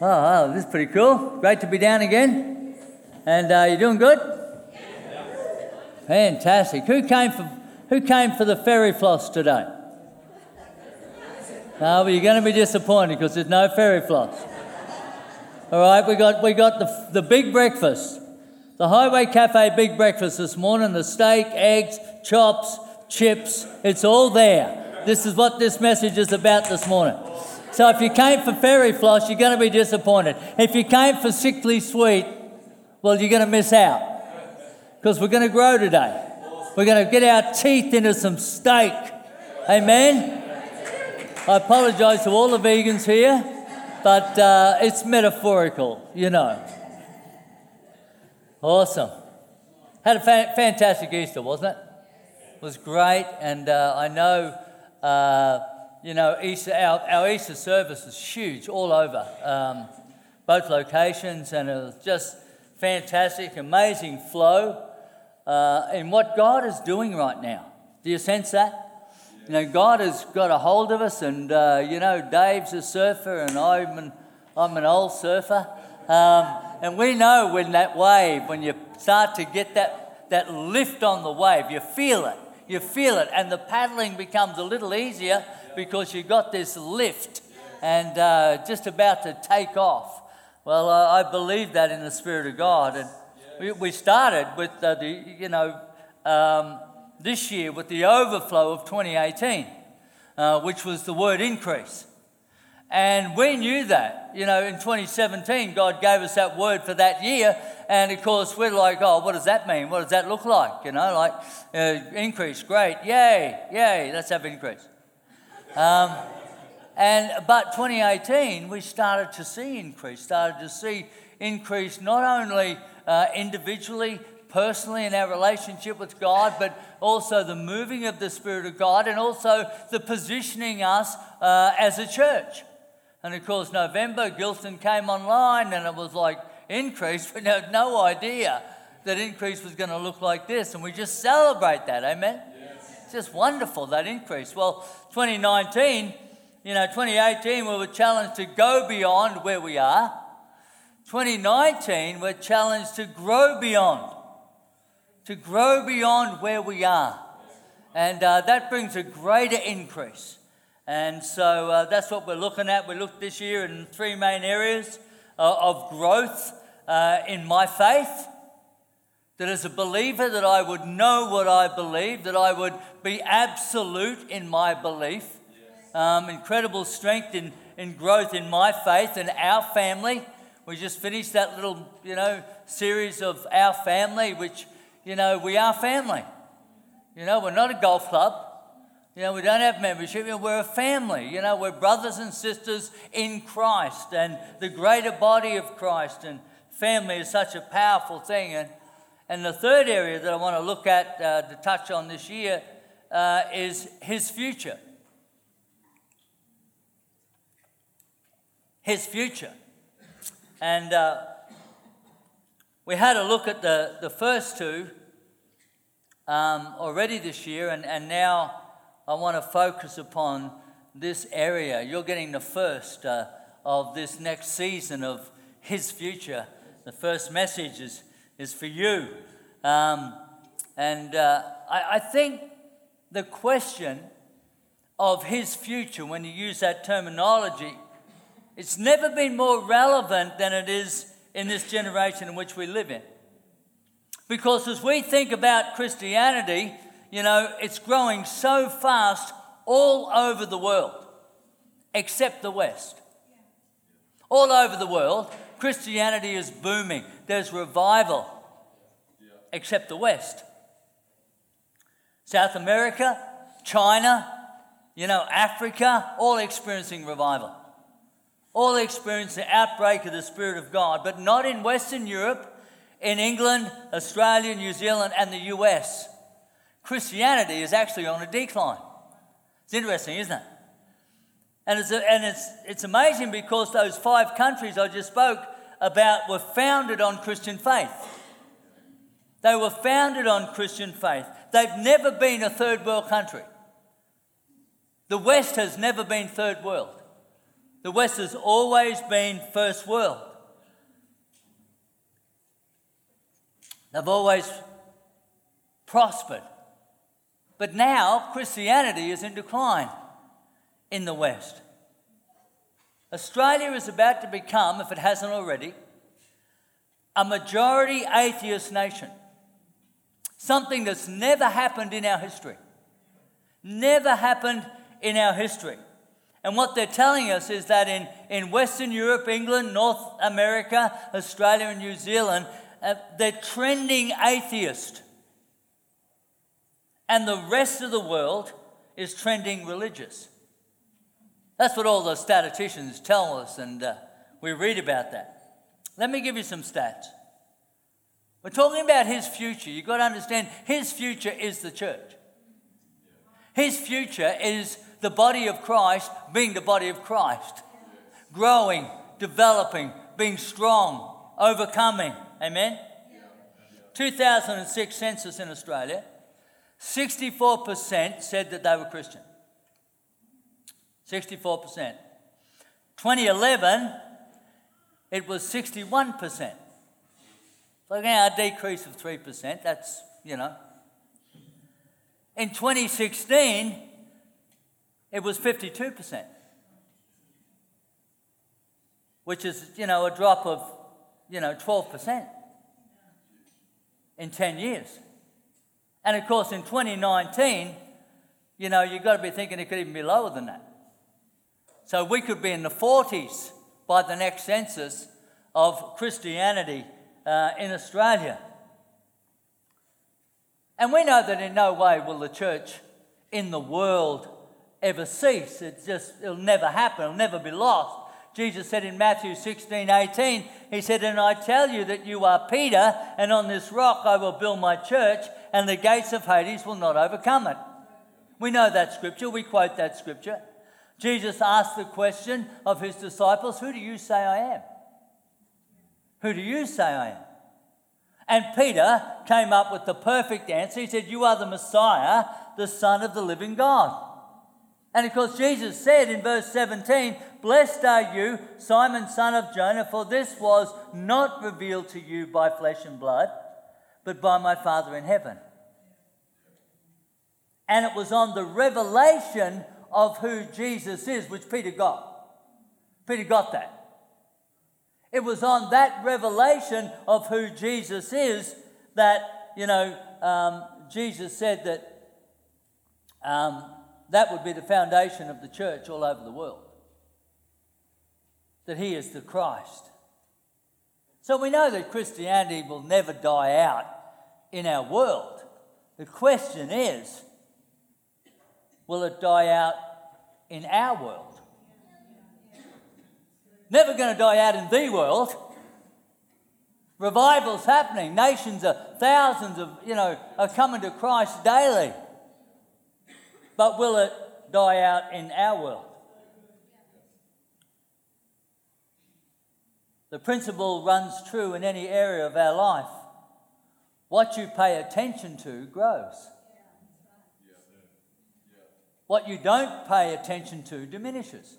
Oh, oh, this is pretty cool. Great to be down again. And uh, you doing good? Fantastic. Who came for Who came for the fairy floss today? No, but you're going to be disappointed because there's no fairy floss. All right, we got we got the the big breakfast, the Highway Cafe big breakfast this morning. The steak, eggs, chops, chips. It's all there. This is what this message is about this morning. So if you came for fairy floss, you're going to be disappointed. If you came for sickly sweet, well, you're going to miss out because we're going to grow today. We're going to get our teeth into some steak. Amen. I apologise to all the vegans here, but uh, it's metaphorical, you know. Awesome. Had a fa- fantastic Easter, wasn't it? It was great, and uh, I know. Uh, you know, Easter, our, our Easter service is huge all over, um, both locations, and it was just fantastic, amazing flow uh, in what God is doing right now. Do you sense that? You know, God has got a hold of us, and uh, you know, Dave's a surfer, and I'm an, I'm an old surfer. Um, and we know when that wave, when you start to get that, that lift on the wave, you feel it. You feel it, and the paddling becomes a little easier because you got this lift and uh, just about to take off. Well, uh, I believe that in the Spirit of God. And we, we started with uh, the, you know, um, this year with the overflow of 2018, uh, which was the word increase. And we knew that, you know, in 2017, God gave us that word for that year. And of course, we're like, oh, what does that mean? What does that look like? You know, like uh, increase, great, yay, yay, let's have increase. Um, and but 2018, we started to see increase, started to see increase not only uh, individually, personally in our relationship with God, but also the moving of the Spirit of God and also the positioning us uh, as a church. And of course, November, Gilston came online and it was like increase. We had no idea that increase was going to look like this. And we just celebrate that. Amen? Just wonderful, that increase. Well, 2019, you know, 2018, we were challenged to go beyond where we are. 2019, we're challenged to grow beyond, to grow beyond where we are. And uh, that brings a greater increase. And so uh, that's what we're looking at. We looked this year in three main areas uh, of growth uh, in my faith, that as a believer that I would know what I believe, that I would be absolute in my belief. Um, incredible strength in, in growth in my faith and our family. We just finished that little, you know, series of our family, which, you know, we are family. You know, we're not a golf club. You know, we don't have membership. We're a family. You know, we're brothers and sisters in Christ and the greater body of Christ. And family is such a powerful thing. And and the third area that I want to look at uh, to touch on this year uh, is his future. His future. And uh, we had a look at the, the first two um, already this year, and, and now I want to focus upon this area. You're getting the first uh, of this next season of his future. The first message is is for you. Um, and uh, I, I think the question of his future, when you use that terminology, it's never been more relevant than it is in this generation in which we live in. Because as we think about Christianity, you know, it's growing so fast all over the world, except the West. All over the world, Christianity is booming. There's revival, except the West. South America, China, you know, Africa, all experiencing revival. All experiencing the outbreak of the Spirit of God, but not in Western Europe, in England, Australia, New Zealand, and the US. Christianity is actually on a decline. It's interesting, isn't it? And it's, a, and it's, it's amazing because those five countries I just spoke about were founded on Christian faith. They were founded on Christian faith. They've never been a third world country. The West has never been third world. The West has always been first world. They've always prospered. But now Christianity is in decline in the West. Australia is about to become, if it hasn't already, a majority atheist nation. Something that's never happened in our history. Never happened in our history. And what they're telling us is that in, in Western Europe, England, North America, Australia, and New Zealand, uh, they're trending atheist. And the rest of the world is trending religious. That's what all the statisticians tell us, and uh, we read about that. Let me give you some stats. We're talking about his future. You've got to understand his future is the church. His future is the body of Christ being the body of Christ, growing, developing, being strong, overcoming. Amen? 2006 census in Australia, 64% said that they were Christian. 64%. 2011, it was 61%. Again, a decrease of 3%. That's, you know. In 2016, it was 52%, which is, you know, a drop of, you know, 12% in 10 years. And of course, in 2019, you know, you've got to be thinking it could even be lower than that. So we could be in the 40s by the next census of Christianity uh, in Australia. And we know that in no way will the church in the world ever cease. It's just, it'll never happen, it'll never be lost. Jesus said in Matthew 16, 18, He said, And I tell you that you are Peter, and on this rock I will build my church, and the gates of Hades will not overcome it. We know that scripture, we quote that scripture. Jesus asked the question of his disciples, Who do you say I am? Who do you say I am? And Peter came up with the perfect answer. He said, You are the Messiah, the Son of the living God. And of course, Jesus said in verse 17, Blessed are you, Simon, son of Jonah, for this was not revealed to you by flesh and blood, but by my Father in heaven. And it was on the revelation of who Jesus is, which Peter got. Peter got that. It was on that revelation of who Jesus is that, you know, um, Jesus said that um, that would be the foundation of the church all over the world. That he is the Christ. So we know that Christianity will never die out in our world. The question is will it die out in our world? Never going to die out in the world. Revival's happening. Nations are thousands of, you know, are coming to Christ daily. But will it die out in our world? The principle runs true in any area of our life. What you pay attention to grows. What you don't pay attention to diminishes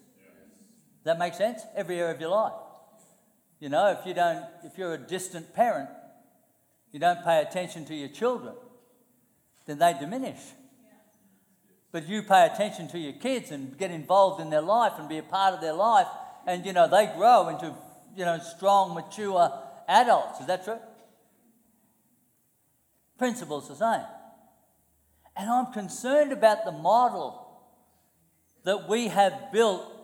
that make sense? Every area of your life. You know, if you don't, if you're a distant parent, you don't pay attention to your children, then they diminish. But you pay attention to your kids and get involved in their life and be a part of their life, and you know, they grow into, you know, strong, mature adults. Is that true? Principle's the same. And I'm concerned about the model that we have built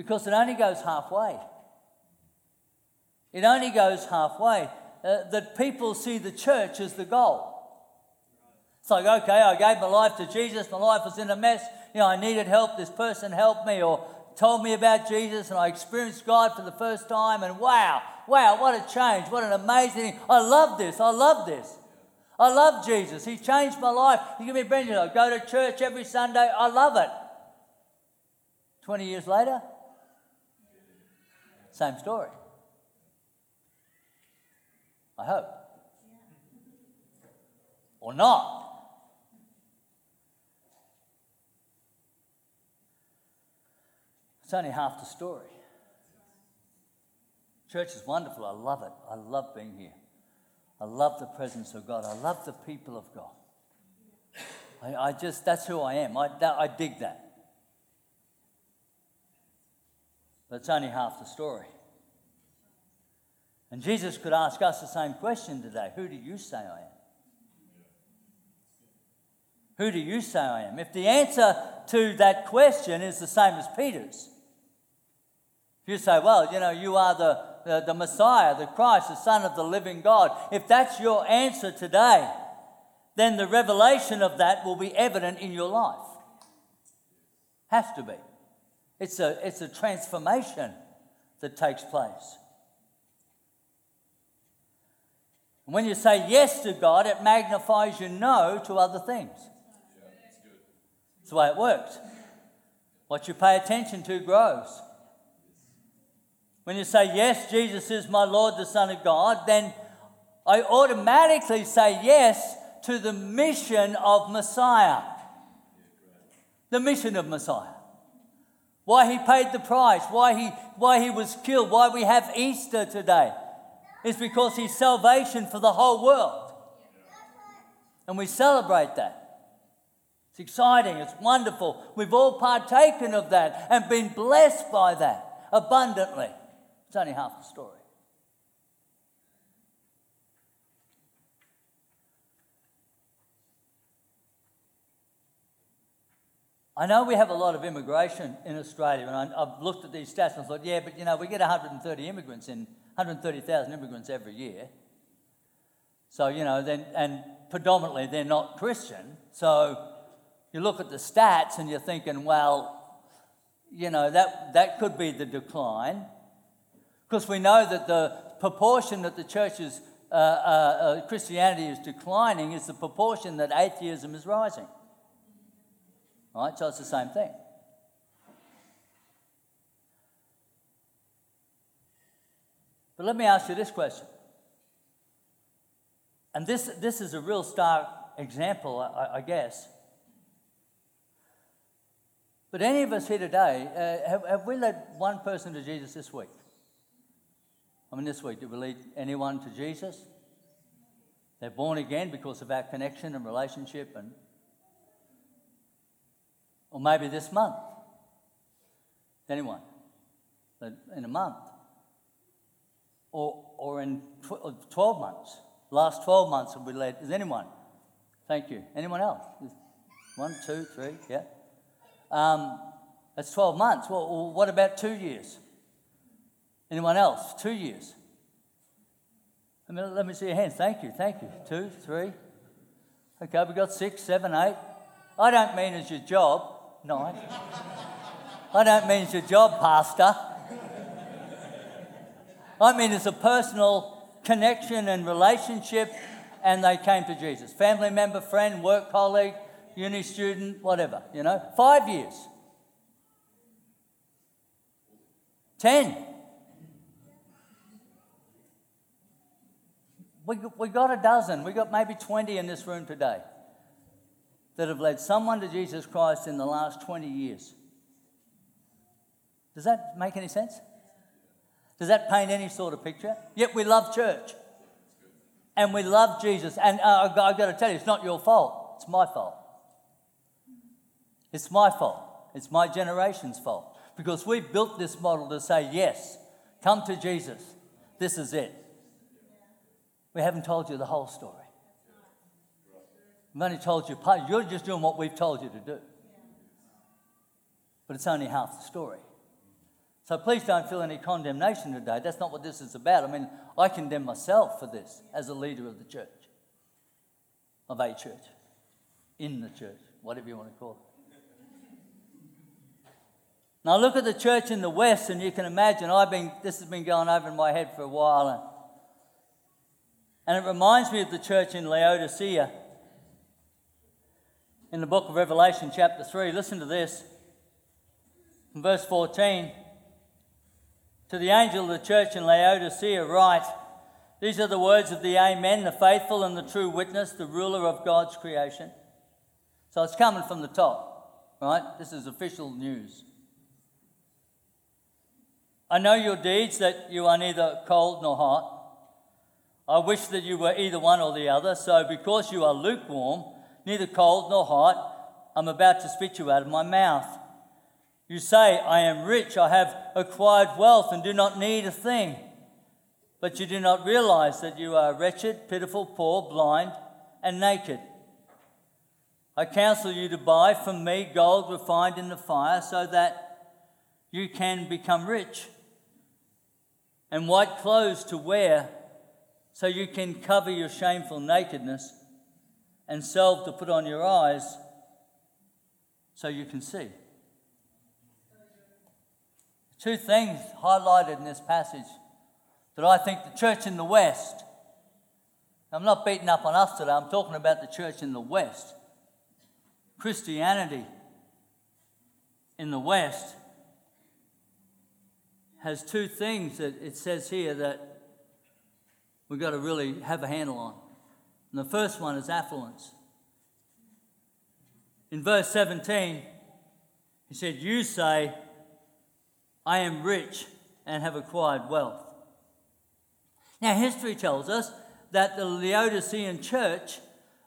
because it only goes halfway. It only goes halfway. Uh, that people see the church as the goal. It's like, okay, I gave my life to Jesus, my life was in a mess, you know, I needed help, this person helped me, or told me about Jesus, and I experienced God for the first time, and wow, wow, what a change, what an amazing thing. I love this, I love this. I love Jesus. He changed my life. He gave me a brand. I go to church every Sunday. I love it. 20 years later, same story. I hope. Or not. It's only half the story. Church is wonderful. I love it. I love being here. I love the presence of God. I love the people of God. I, I just, that's who I am. I, that, I dig that. But it's only half the story. And Jesus could ask us the same question today Who do you say I am? Who do you say I am? If the answer to that question is the same as Peter's, if you say, Well, you know, you are the, the, the Messiah, the Christ, the Son of the living God, if that's your answer today, then the revelation of that will be evident in your life. Has to be. It's a, it's a transformation that takes place. When you say yes to God, it magnifies your no to other things. That's the way it works. What you pay attention to grows. When you say, Yes, Jesus is my Lord, the Son of God, then I automatically say yes to the mission of Messiah. The mission of Messiah why he paid the price, why he, why he was killed, why we have Easter today, is because he's salvation for the whole world. And we celebrate that. It's exciting, it's wonderful. We've all partaken of that and been blessed by that abundantly. It's only half the story. I know we have a lot of immigration in Australia, and I, have looked at these stats and thought, yeah, but you know, we get 130 immigrants in, 130,000 immigrants every year. So, you know, then, and predominantly they're not Christian. So you look at the stats and you're thinking, well, you know, that, that could be the decline. Because we know that the proportion that the church's uh, uh, uh, Christianity is declining is the proportion that atheism is rising. Right? So it's the same thing. But let me ask you this question. And this, this is a real stark example, I, I guess. But any of us here today, uh, have, have we led one person to Jesus this week? I mean, this week, did we lead anyone to Jesus? They're born again because of our connection and relationship and or maybe this month. Anyone? In a month. Or, or in 12 months. Last 12 months have we led. Is anyone? Thank you. Anyone else? One, two, three, yeah. Um, that's 12 months. Well, what about two years? Anyone else? Two years. Let me, let me see your hands. Thank you, thank you. Two, three. Okay, we've got six, seven, eight. I don't mean as your job. No, I don't mean it's your job, Pastor. I mean it's a personal connection and relationship, and they came to Jesus. Family member, friend, work colleague, uni student, whatever, you know. Five years. Ten. We, we got a dozen. We got maybe 20 in this room today that have led someone to Jesus Christ in the last 20 years. Does that make any sense? Does that paint any sort of picture? Yet we love church. And we love Jesus. And uh, I've got to tell you, it's not your fault. It's my fault. It's my fault. It's my generation's fault. Because we've built this model to say, yes, come to Jesus. This is it. We haven't told you the whole story. Only told you. You're just doing what we've told you to do. But it's only half the story. So please don't feel any condemnation today. That's not what this is about. I mean, I condemn myself for this as a leader of the church, of a church, in the church, whatever you want to call it. Now look at the church in the West, and you can imagine I've been this has been going over in my head for a while, and, and it reminds me of the church in Laodicea in the book of Revelation, chapter 3. Listen to this. In verse 14 To the angel of the church in Laodicea, write, These are the words of the Amen, the faithful and the true witness, the ruler of God's creation. So it's coming from the top, right? This is official news. I know your deeds, that you are neither cold nor hot. I wish that you were either one or the other. So, because you are lukewarm, neither cold nor hot, I'm about to spit you out of my mouth. You say, I am rich, I have acquired wealth, and do not need a thing. But you do not realize that you are wretched, pitiful, poor, blind, and naked. I counsel you to buy from me gold refined in the fire so that you can become rich, and white clothes to wear so you can cover your shameful nakedness, and salve to put on your eyes so you can see. Two things highlighted in this passage that I think the church in the West, I'm not beating up on us today, I'm talking about the church in the West. Christianity in the West has two things that it says here that we've got to really have a handle on. And the first one is affluence. In verse 17, he said, You say, I am rich and have acquired wealth. Now, history tells us that the Laodicean church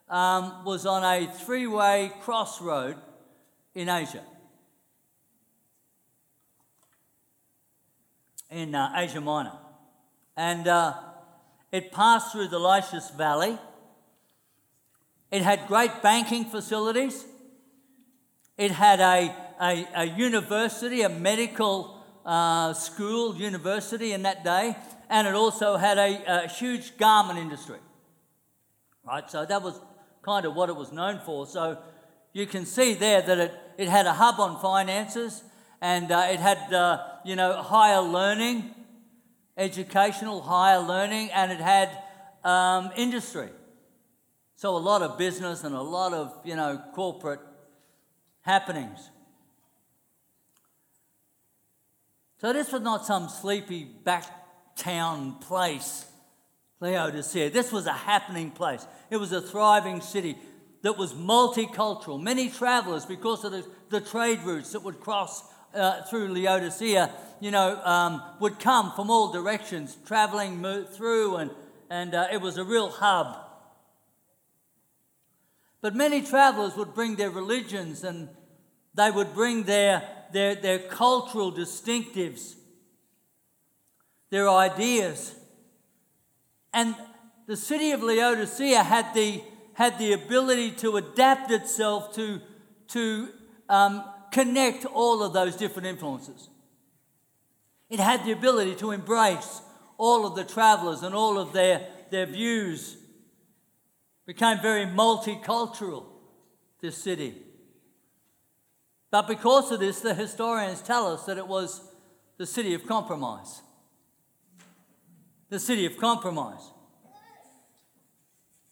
um, was on a three way crossroad in Asia. In uh, Asia Minor. And uh, it passed through the Lycus Valley. It had great banking facilities. It had a, a, a university, a medical uh, school, university in that day, and it also had a, a huge garment industry. Right, so that was kind of what it was known for. So you can see there that it, it had a hub on finances and uh, it had, uh, you know, higher learning, educational higher learning, and it had um, industry. So a lot of business and a lot of, you know, corporate happenings. So this was not some sleepy back town place, Laodicea. This was a happening place. It was a thriving city that was multicultural. Many travelers, because of the, the trade routes that would cross uh, through Laodicea, you know, um, would come from all directions, traveling through, and, and uh, it was a real hub. But many travelers would bring their religions and they would bring their, their, their cultural distinctives, their ideas. And the city of Laodicea had the, had the ability to adapt itself to, to um, connect all of those different influences. It had the ability to embrace all of the travelers and all of their, their views. Became very multicultural, this city. But because of this, the historians tell us that it was the city of compromise. The city of compromise.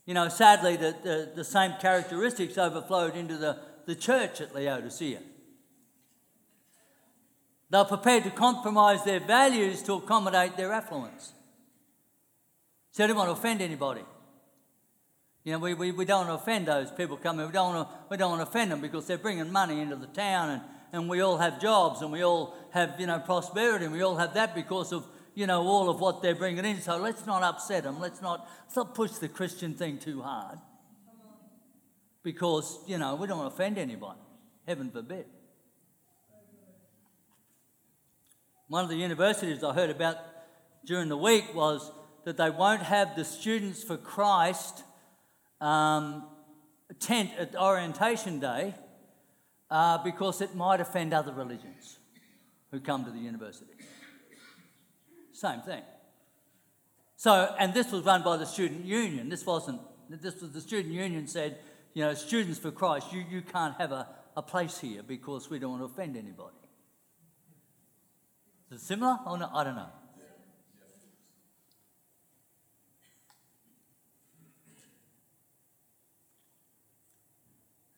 You know, sadly, the, the, the same characteristics overflowed into the, the church at Laodicea. They're prepared to compromise their values to accommodate their affluence. So they didn't want to offend anybody. You know, we, we, we don't want to offend those people coming. We don't, want to, we don't want to offend them because they're bringing money into the town and, and we all have jobs and we all have, you know, prosperity and we all have that because of you know, all of what they're bringing in. So let's not upset them. Let's not, let's not push the Christian thing too hard. Because, you know, we don't want to offend anybody. Heaven forbid. One of the universities I heard about during the week was that they won't have the Students for Christ um, tent at orientation day uh, because it might offend other religions who come to the university. Same thing. So, and this was run by the student union. This wasn't, this was the student union said, you know, students for Christ, you, you can't have a, a place here because we don't want to offend anybody. Is it similar or no? I don't know.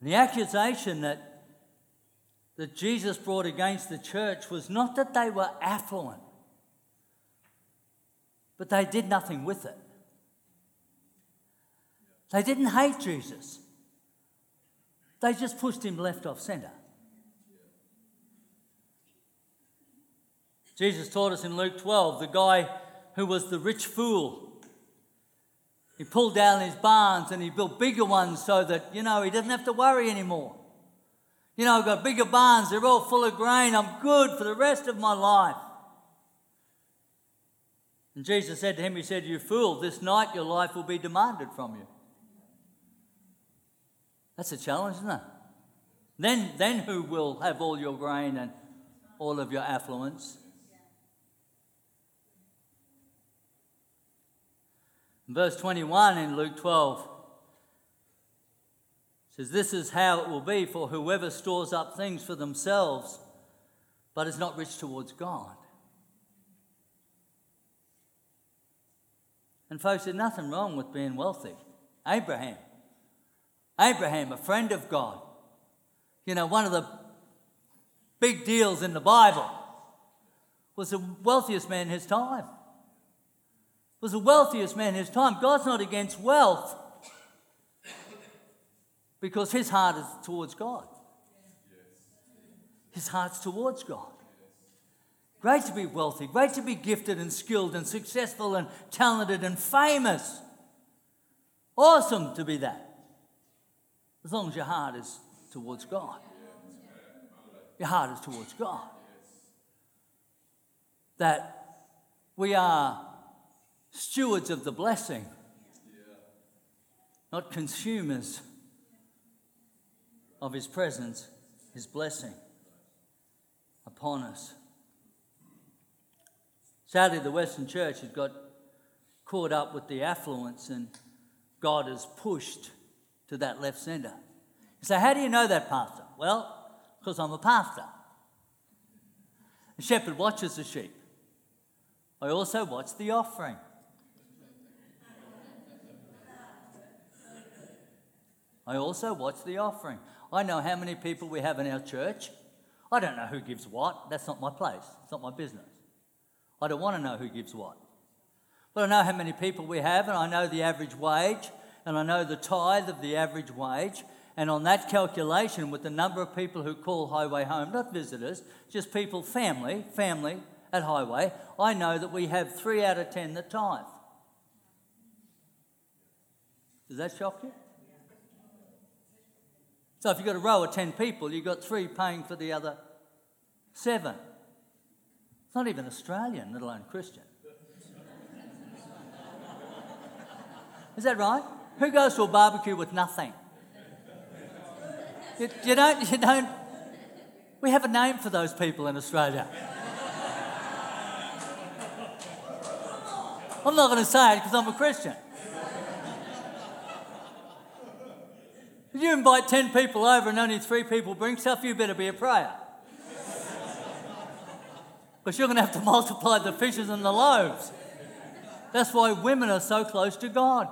The accusation that, that Jesus brought against the church was not that they were affluent, but they did nothing with it. They didn't hate Jesus, they just pushed him left off centre. Jesus taught us in Luke 12 the guy who was the rich fool. He pulled down his barns and he built bigger ones so that, you know, he doesn't have to worry anymore. You know, I've got bigger barns, they're all full of grain, I'm good for the rest of my life. And Jesus said to him, He said, You fool, this night your life will be demanded from you. That's a challenge, isn't it? Then, then who will have all your grain and all of your affluence? Verse 21 in Luke 12 says, This is how it will be for whoever stores up things for themselves, but is not rich towards God. And folks, there's nothing wrong with being wealthy. Abraham, Abraham, a friend of God, you know, one of the big deals in the Bible, was the wealthiest man in his time. Was the wealthiest man in his time. God's not against wealth because his heart is towards God. His heart's towards God. Great to be wealthy, great to be gifted and skilled and successful and talented and famous. Awesome to be that. As long as your heart is towards God. Your heart is towards God. That we are stewards of the blessing, not consumers of His presence, His blessing upon us. Sadly, the Western Church has got caught up with the affluence and God has pushed to that left centre. So, how do you know that, Pastor? Well, because I'm a pastor. A shepherd watches the sheep. I also watch the offering. I also watch the offering. I know how many people we have in our church. I don't know who gives what. That's not my place. It's not my business. I don't want to know who gives what. But I know how many people we have, and I know the average wage, and I know the tithe of the average wage, and on that calculation, with the number of people who call Highway home, not visitors, just people, family, family at Highway, I know that we have three out of ten that tithe. Does that shock you? So if you've got a row of 10 people, you've got three paying for the other seven. It's not even Australian, let alone Christian. Is that right? Who goes to a barbecue with nothing? You, you, don't, you don't. We have a name for those people in Australia. I'm not going to say it because I'm a Christian. If you invite 10 people over and only three people bring stuff, you better be a prayer. Because you're going to have to multiply the fishes and the loaves. That's why women are so close to God.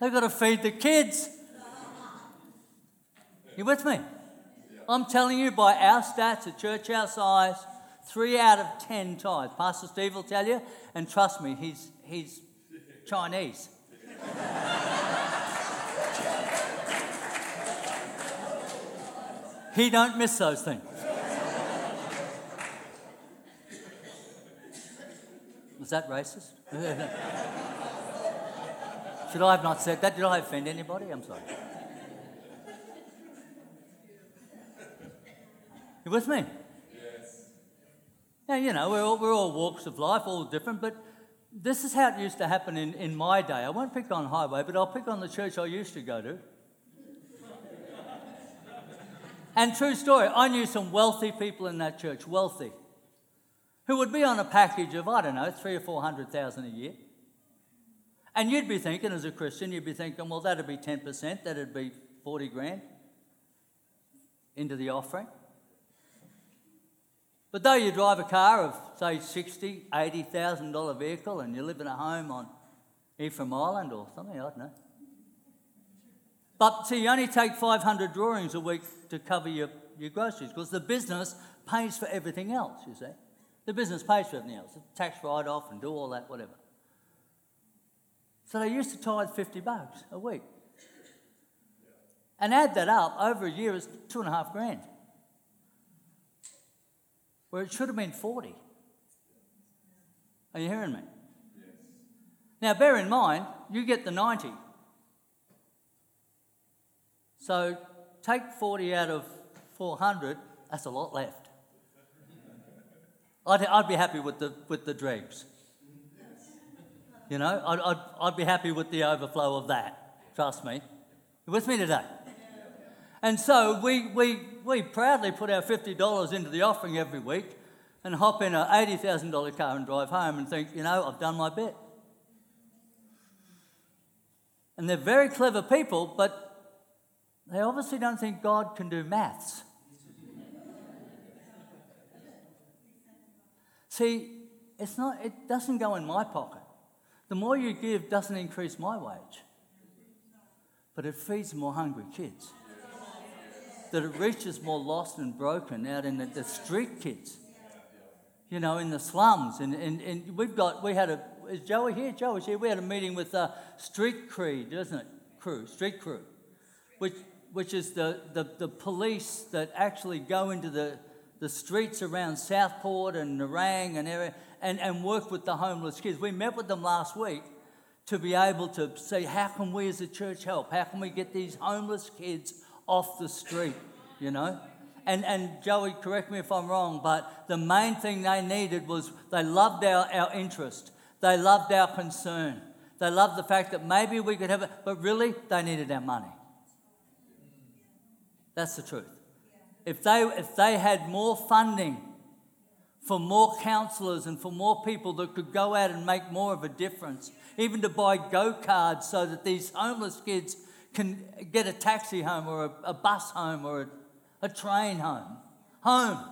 They've got to feed the kids. You with me? I'm telling you, by our stats at church our size, three out of ten tithe. Pastor Steve will tell you, and trust me, he's, he's Chinese. He don't miss those things. Was that racist? Should I have not said that? Did I offend anybody? I'm sorry. You with me? Yes. Yeah, you know, we're all, we're all walks of life, all different, but this is how it used to happen in, in my day. I won't pick on Highway, but I'll pick on the church I used to go to. And true story, I knew some wealthy people in that church, wealthy, who would be on a package of, I don't know, three or four hundred thousand a year. And you'd be thinking, as a Christian, you'd be thinking, well, that'd be 10%, that'd be 40 grand into the offering. But though you drive a car of, say, sixty, eighty thousand dollar vehicle and you live in a home on Ephraim Island or something, I don't know. But see, you only take 500 drawings a week to cover your, your groceries because the business pays for everything else, you see. The business pays for everything else, tax write off and do all that, whatever. So they used to tithe 50 bucks a week. And add that up, over a year it's two and a half grand. where it should have been 40. Are you hearing me? Yes. Now, bear in mind, you get the 90. So take 40 out of 400, that's a lot left. I'd, I'd be happy with the, with the dregs. You know, I'd, I'd, I'd be happy with the overflow of that. Trust me. You with me today? And so we, we, we proudly put our $50 into the offering every week and hop in an $80,000 car and drive home and think, you know, I've done my bit. And they're very clever people, but they obviously don't think God can do maths. See, it's not, it doesn't go in my pocket. The more you give doesn't increase my wage, but it feeds more hungry kids. That it reaches more lost and broken out in the, the street kids, you know, in the slums. And, and, and we've got, we had a, is Joey here? Joey's here. We had a meeting with uh, Street Creed, isn't it? Crew, Street Crew, which, which is the, the, the police that actually go into the, the streets around Southport and Nerang and area and, and work with the homeless kids. We met with them last week to be able to say, how can we as a church help? How can we get these homeless kids off the street, you know? And, and Joey, correct me if I'm wrong, but the main thing they needed was they loved our, our interest. They loved our concern. They loved the fact that maybe we could have it, but really, they needed our money. That's the truth. If they, if they had more funding for more counselors and for more people that could go out and make more of a difference, even to buy go cards so that these homeless kids can get a taxi home or a, a bus home or a, a train home. Home.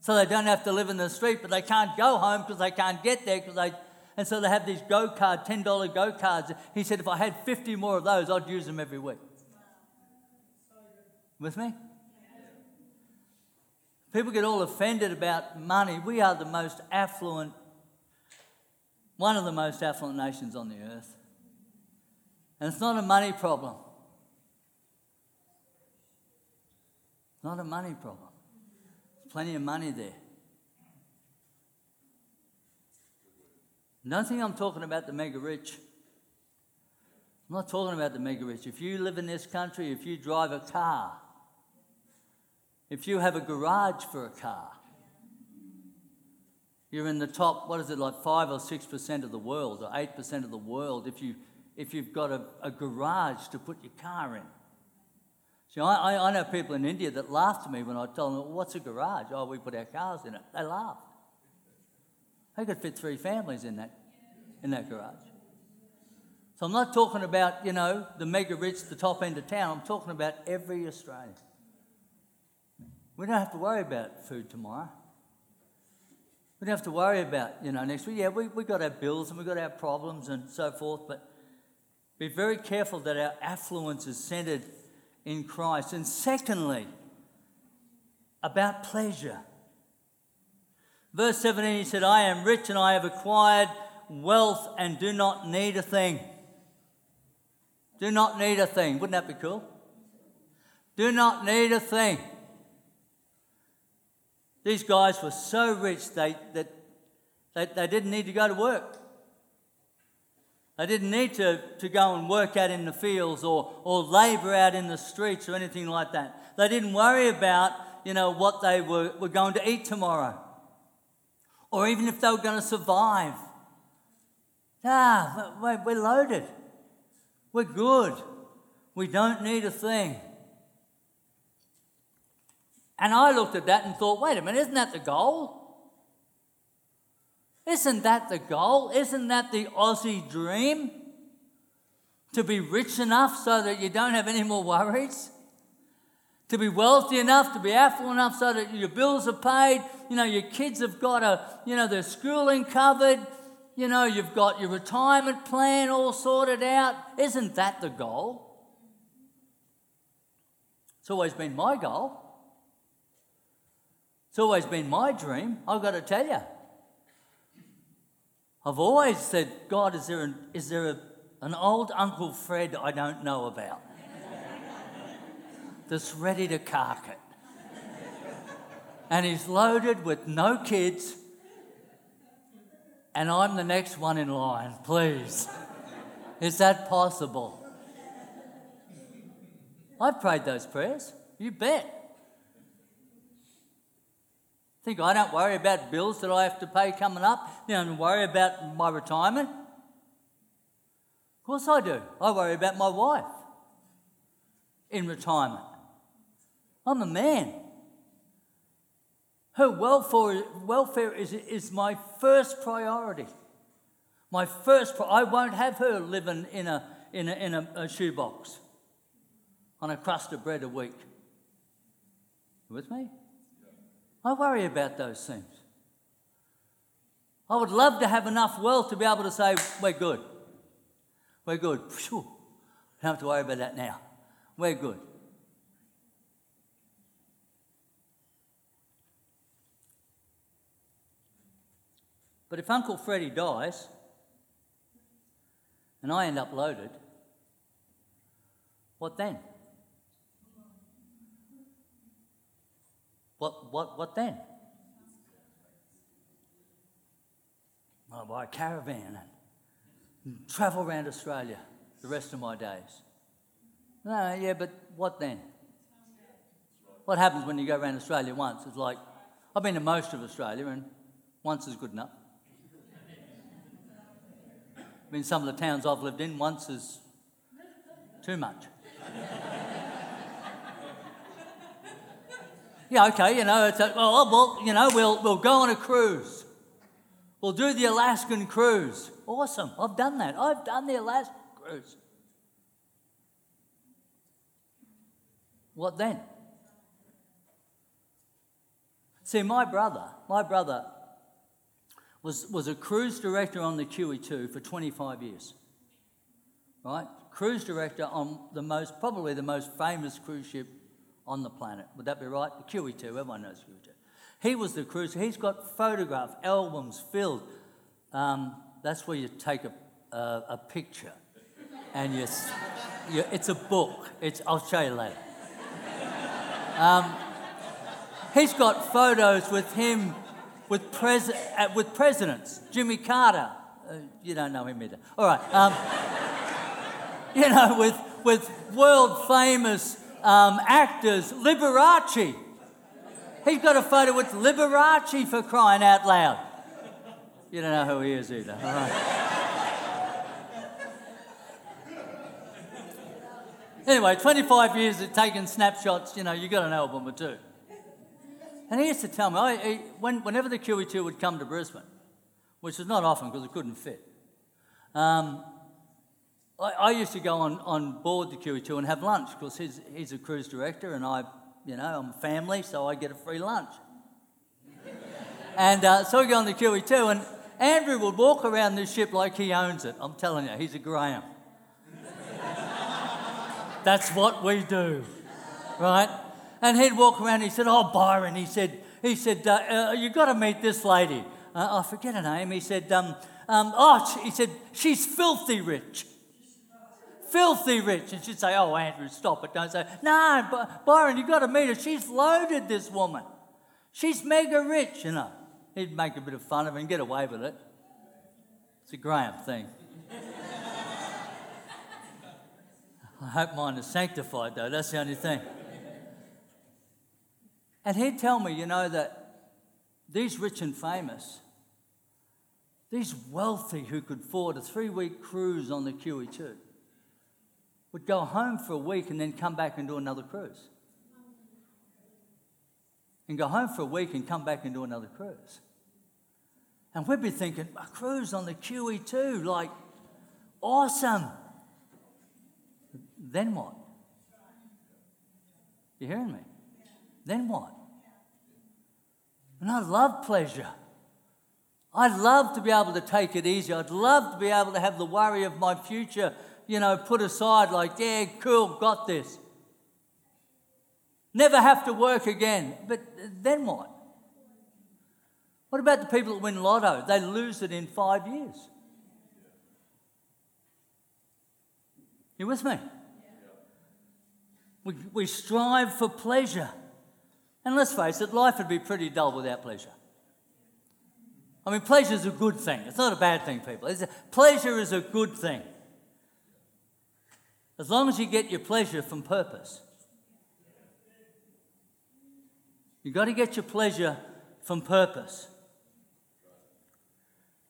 So they don't have to live in the street, but they can't go home because they can't get there because they. And so they have these go card, $10 go cards. He said, if I had 50 more of those, I'd use them every week. With me? People get all offended about money. We are the most affluent, one of the most affluent nations on the earth. And it's not a money problem. Not a money problem. There's plenty of money there. Don't think I'm talking about the mega rich. I'm not talking about the mega rich. If you live in this country, if you drive a car, if you have a garage for a car, you're in the top, what is it, like 5 or 6% of the world, or 8% of the world, if, you, if you've got a, a garage to put your car in. See, I, I know people in India that laughed at me when I told them, What's a garage? Oh, we put our cars in it. They laughed. They could fit three families in that, in that garage. So I'm not talking about, you know, the mega rich, the top end of town. I'm talking about every Australian. We don't have to worry about food tomorrow. We don't have to worry about, you know, next week. Yeah, we, we got our bills and we got our problems and so forth, but be very careful that our affluence is centered in Christ. And secondly, about pleasure. Verse 17, he said, I am rich and I have acquired wealth and do not need a thing. Do not need a thing. Wouldn't that be cool? Do not need a thing. These guys were so rich they, that they, they didn't need to go to work. They didn't need to, to go and work out in the fields or, or labour out in the streets or anything like that. They didn't worry about, you know, what they were, were going to eat tomorrow or even if they were going to survive. Ah, we're loaded. We're good. We don't need a thing. And I looked at that and thought, wait a minute, isn't that the goal? Isn't that the goal? Isn't that the Aussie dream? To be rich enough so that you don't have any more worries? To be wealthy enough, to be affluent enough so that your bills are paid, you know, your kids have got a, you know, their schooling covered, you know, you've got your retirement plan all sorted out. Isn't that the goal? It's always been my goal. It's always been my dream, I've got to tell you. I've always said, God, is there, an, is there a, an old Uncle Fred I don't know about that's ready to cark it? and he's loaded with no kids, and I'm the next one in line, please. Is that possible? I've prayed those prayers, you bet. Think I don't worry about bills that I have to pay coming up? You don't worry about my retirement? Of course I do. I worry about my wife in retirement. I'm a man. Her welfare, welfare is, is my first priority. My first, I won't have her living in a, in a, in a, a shoebox on a crust of bread a week. You with me? I worry about those things. I would love to have enough wealth to be able to say, we're good. We're good. Phew. Don't have to worry about that now. We're good. But if Uncle Freddie dies and I end up loaded, what then? What, what, what then? I'll buy a caravan and travel around Australia the rest of my days. No, yeah, but what then? What happens when you go around Australia once? It's like, I've been to most of Australia and once is good enough. I mean, some of the towns I've lived in, once is too much. Yeah, okay, you know, it's a, well, oh, well, you know, we'll, we'll go on a cruise. We'll do the Alaskan cruise. Awesome. I've done that. I've done the Alaskan cruise. What then? See, my brother, my brother was, was a cruise director on the QE2 for 25 years. Right? Cruise director on the most, probably the most famous cruise ship on the planet. Would that be right? The QE2, everyone knows QE2. He was the cruise, he's got photograph albums filled. Um, that's where you take a, a, a picture and you, you, it's a book. It's, I'll show you later. Um, he's got photos with him with, pres- uh, with presidents. Jimmy Carter, uh, you don't know him either. All right. Um, you know, with, with world famous um, actors, Liberace. He's got a photo with Liberace for crying out loud. You don't know who he is either. Anyway, 25 years of taking snapshots, you know, you got an album or two. And he used to tell me, I, he, when, whenever the QE2 would come to Brisbane, which was not often because it couldn't fit, um, I, I, used to go on, on board the QE2 and have lunch because he's, he's a cruise director and I, you know, I'm family, so I get a free lunch. and uh, so we go on the QE2 and Andrew would walk around this ship like he owns it. I'm telling you, he's a Graham. That's what we do, right? And he'd walk around. he said, "Oh, Byron," he said, "He said uh, uh, you got to meet this lady." Uh, I forget her name. He said, um, um, "Oh," he said, "She's filthy rich." Filthy rich. And she'd say, Oh, Andrew, stop it. Don't say, No, Byron, you've got to meet her. She's loaded, this woman. She's mega rich, you know. He'd make a bit of fun of her and get away with it. It's a Graham thing. I hope mine is sanctified, though. That's the only thing. And he'd tell me, you know, that these rich and famous, these wealthy who could afford a three week cruise on the QE2, would go home for a week and then come back and do another cruise. And go home for a week and come back and do another cruise. And we'd be thinking, a cruise on the QE2, like, awesome. Then what? You hearing me? Then what? And I love pleasure. I'd love to be able to take it easy. I'd love to be able to have the worry of my future, you know, put aside, like, yeah, cool, got this. Never have to work again. But then what? What about the people that win lotto? They lose it in five years. You with me? We, we strive for pleasure. And let's face it, life would be pretty dull without pleasure. I mean, pleasure is a good thing. It's not a bad thing, people. A, pleasure is a good thing. As long as you get your pleasure from purpose. You've got to get your pleasure from purpose.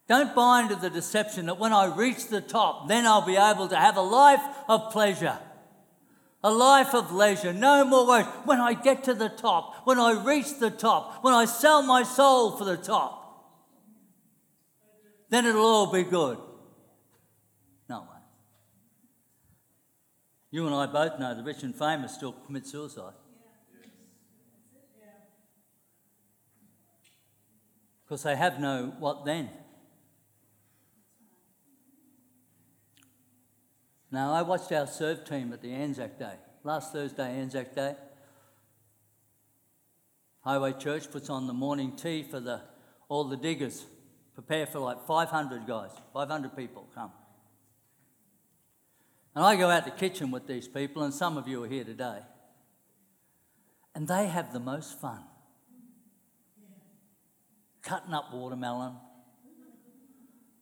Don't buy into the deception that when I reach the top, then I'll be able to have a life of pleasure, a life of leisure, no more worries. When I get to the top, when I reach the top, when I sell my soul for the top, then it'll all be good. No way. You and I both know the rich and famous still commit suicide. Because they have no what then? Now, I watched our serve team at the Anzac Day, last Thursday, Anzac Day. Highway Church puts on the morning tea for the, all the diggers. Prepare for like 500 guys, 500 people come. And I go out the kitchen with these people, and some of you are here today. And they have the most fun. Cutting up watermelon,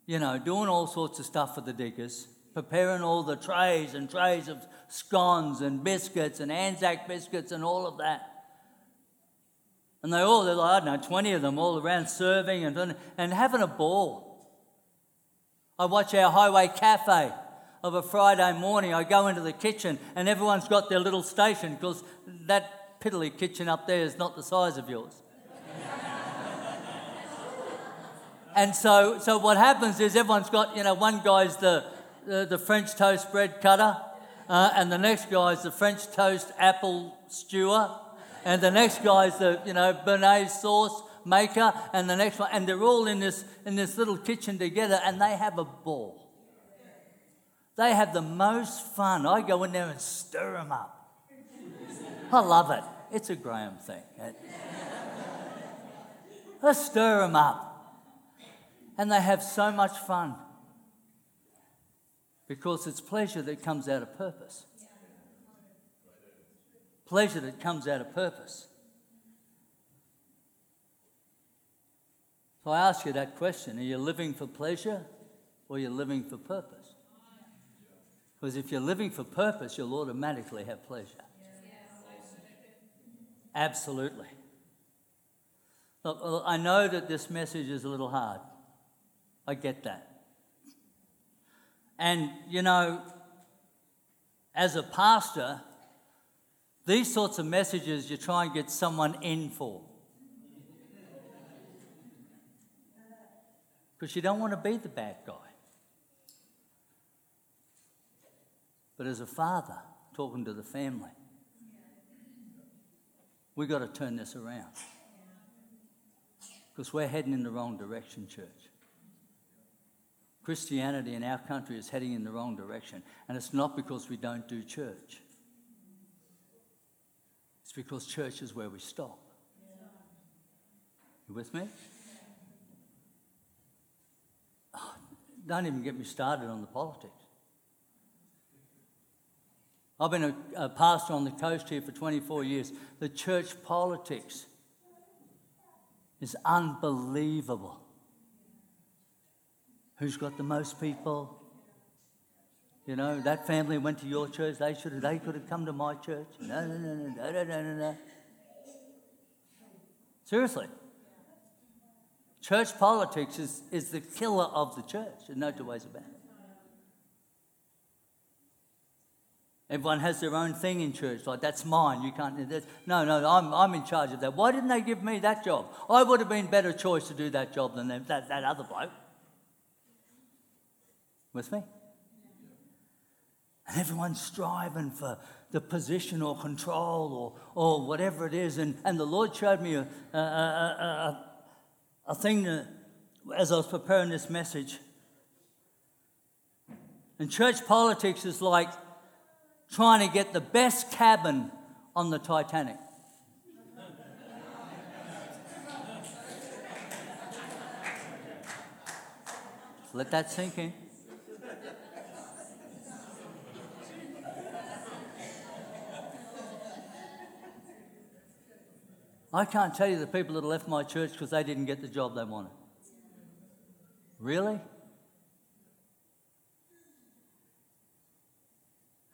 you know, doing all sorts of stuff for the diggers preparing all the trays and trays of scones and biscuits and Anzac biscuits and all of that. And they all, they're like, I don't know, 20 of them all around serving and, and having a ball. I watch our highway cafe of a Friday morning. I go into the kitchen and everyone's got their little station because that piddly kitchen up there is not the size of yours. and so, so what happens is everyone's got, you know, one guy's the, the, the French toast bread cutter, uh, and the next guy is the French toast apple stewer, and the next guy is the you know béarnaise sauce maker, and the next one, and they're all in this in this little kitchen together, and they have a ball. They have the most fun. I go in there and stir them up. I love it. It's a Graham thing. I stir them up, and they have so much fun because it's pleasure that comes out of purpose. Pleasure that comes out of purpose. So I ask you that question Are you living for pleasure or are you living for purpose? Because if you're living for purpose, you'll automatically have pleasure. Absolutely. Look, I know that this message is a little hard. I get that. And, you know, as a pastor, these sorts of messages you try and get someone in for. Because you don't want to be the bad guy. But as a father, talking to the family, we've got to turn this around. Because we're heading in the wrong direction, church. Christianity in our country is heading in the wrong direction. And it's not because we don't do church, it's because church is where we stop. You with me? Oh, don't even get me started on the politics. I've been a, a, pastor on the coast here for 24 years. The church politics is unbelievable. Who's got the most people? You know, that family went to your church. They should have, they could have come to my church. No, no, no, no, no, no, no, no. Seriously. Church politics is, is the killer of the church. There's no two ways about it. Everyone has their own thing in church, like that's mine. You can't. No, no, I'm, I'm in charge of that. Why didn't they give me that job? I would have been better choice to do that job than that, that other bloke. With me? And everyone's striving for the position or control or, or whatever it is. And, and the Lord showed me a, a, a, a thing that, as I was preparing this message. And church politics is like trying to get the best cabin on the Titanic. Let that sink in. I can't tell you the people that left my church because they didn't get the job they wanted. Really?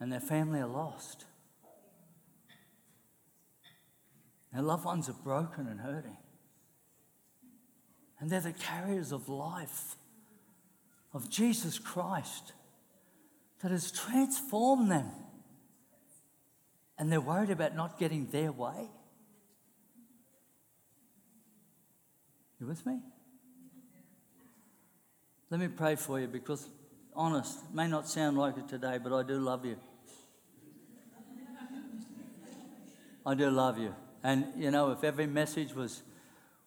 And their family are lost. Their loved ones are broken and hurting. And they're the carriers of life, of Jesus Christ, that has transformed them. And they're worried about not getting their way. You with me? Let me pray for you because, honest, it may not sound like it today, but I do love you. I do love you. And, you know, if every message was,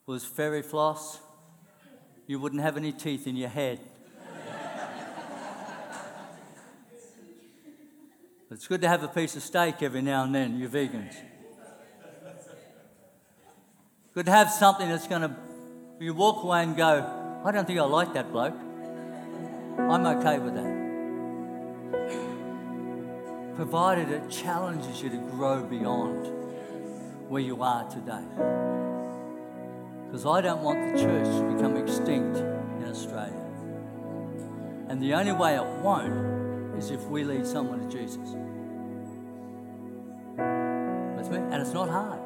was fairy floss, you wouldn't have any teeth in your head. it's good to have a piece of steak every now and then, you vegans. Good to have something that's going to, you walk away and go, I don't think I like that bloke. I'm okay with that. Provided it challenges you to grow beyond where you are today. Because I don't want the church to become extinct in Australia. And the only way it won't is if we lead someone to Jesus. With me? And it's not hard.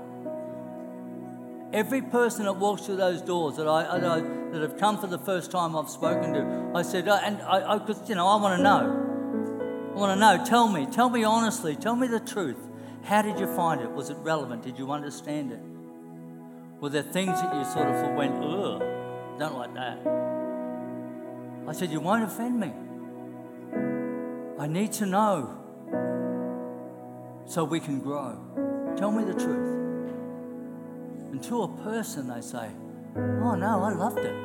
Every person that walks through those doors that I, that, I, that have come for the first time I've spoken to, I said, uh, and I, I you know, I want to know. I want to know. Tell me. Tell me honestly. Tell me the truth. How did you find it? Was it relevant? Did you understand it? Were there things that you sort of went, ugh, don't like that? I said, You won't offend me. I need to know so we can grow. Tell me the truth. And to a person, they say, Oh no, I loved it.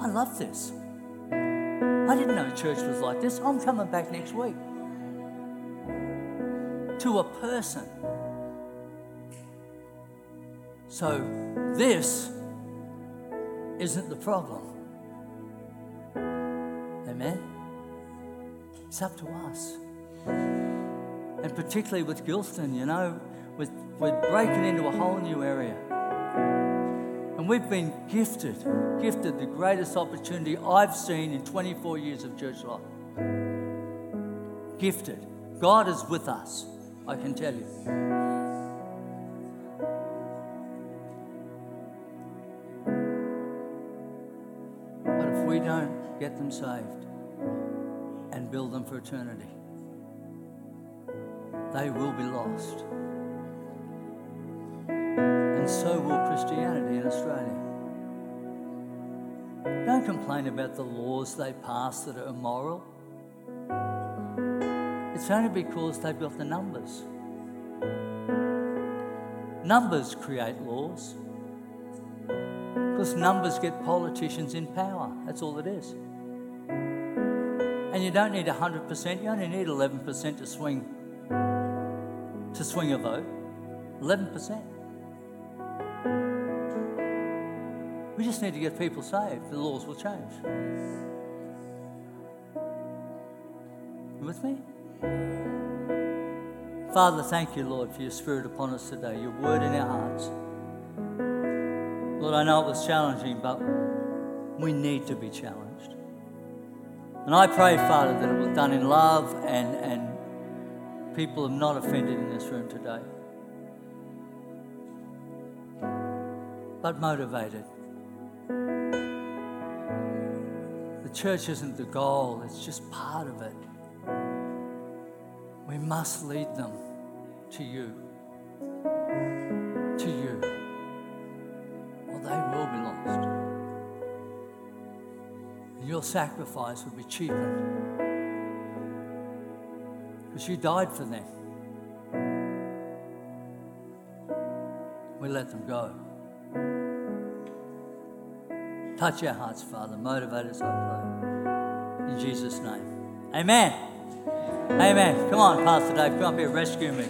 I love this. I didn't know church was like this. I'm coming back next week to a person. So, this isn't the problem. Amen? It's up to us. And particularly with Gilston, you know, with, we're breaking into a whole new area. And we've been gifted, gifted the greatest opportunity I've seen in 24 years of church life. Gifted. God is with us. I can tell you. But if we don't get them saved and build them for eternity, they will be lost. And so will Christianity in Australia. Don't complain about the laws they pass that are immoral. It's only because they've got the numbers. Numbers create laws. Because numbers get politicians in power. That's all it is. And you don't need 100%, you only need 11% to swing to swing a vote. 11%. We just need to get people saved. The laws will change. You with me? Father, thank you, Lord, for your spirit upon us today, your word in our hearts. Lord, I know it was challenging, but we need to be challenged. And I pray, Father, that it was done in love and, and people are not offended in this room today, but motivated. The church isn't the goal, it's just part of it. We must lead them to you. To you. Or they will be lost. And your sacrifice will be cheapened. Because you died for them. We let them go. Touch our hearts, Father. Motivate us, I pray. In Jesus' name. Amen. Amen. Come on, Pastor Dave. Come up here, rescue me.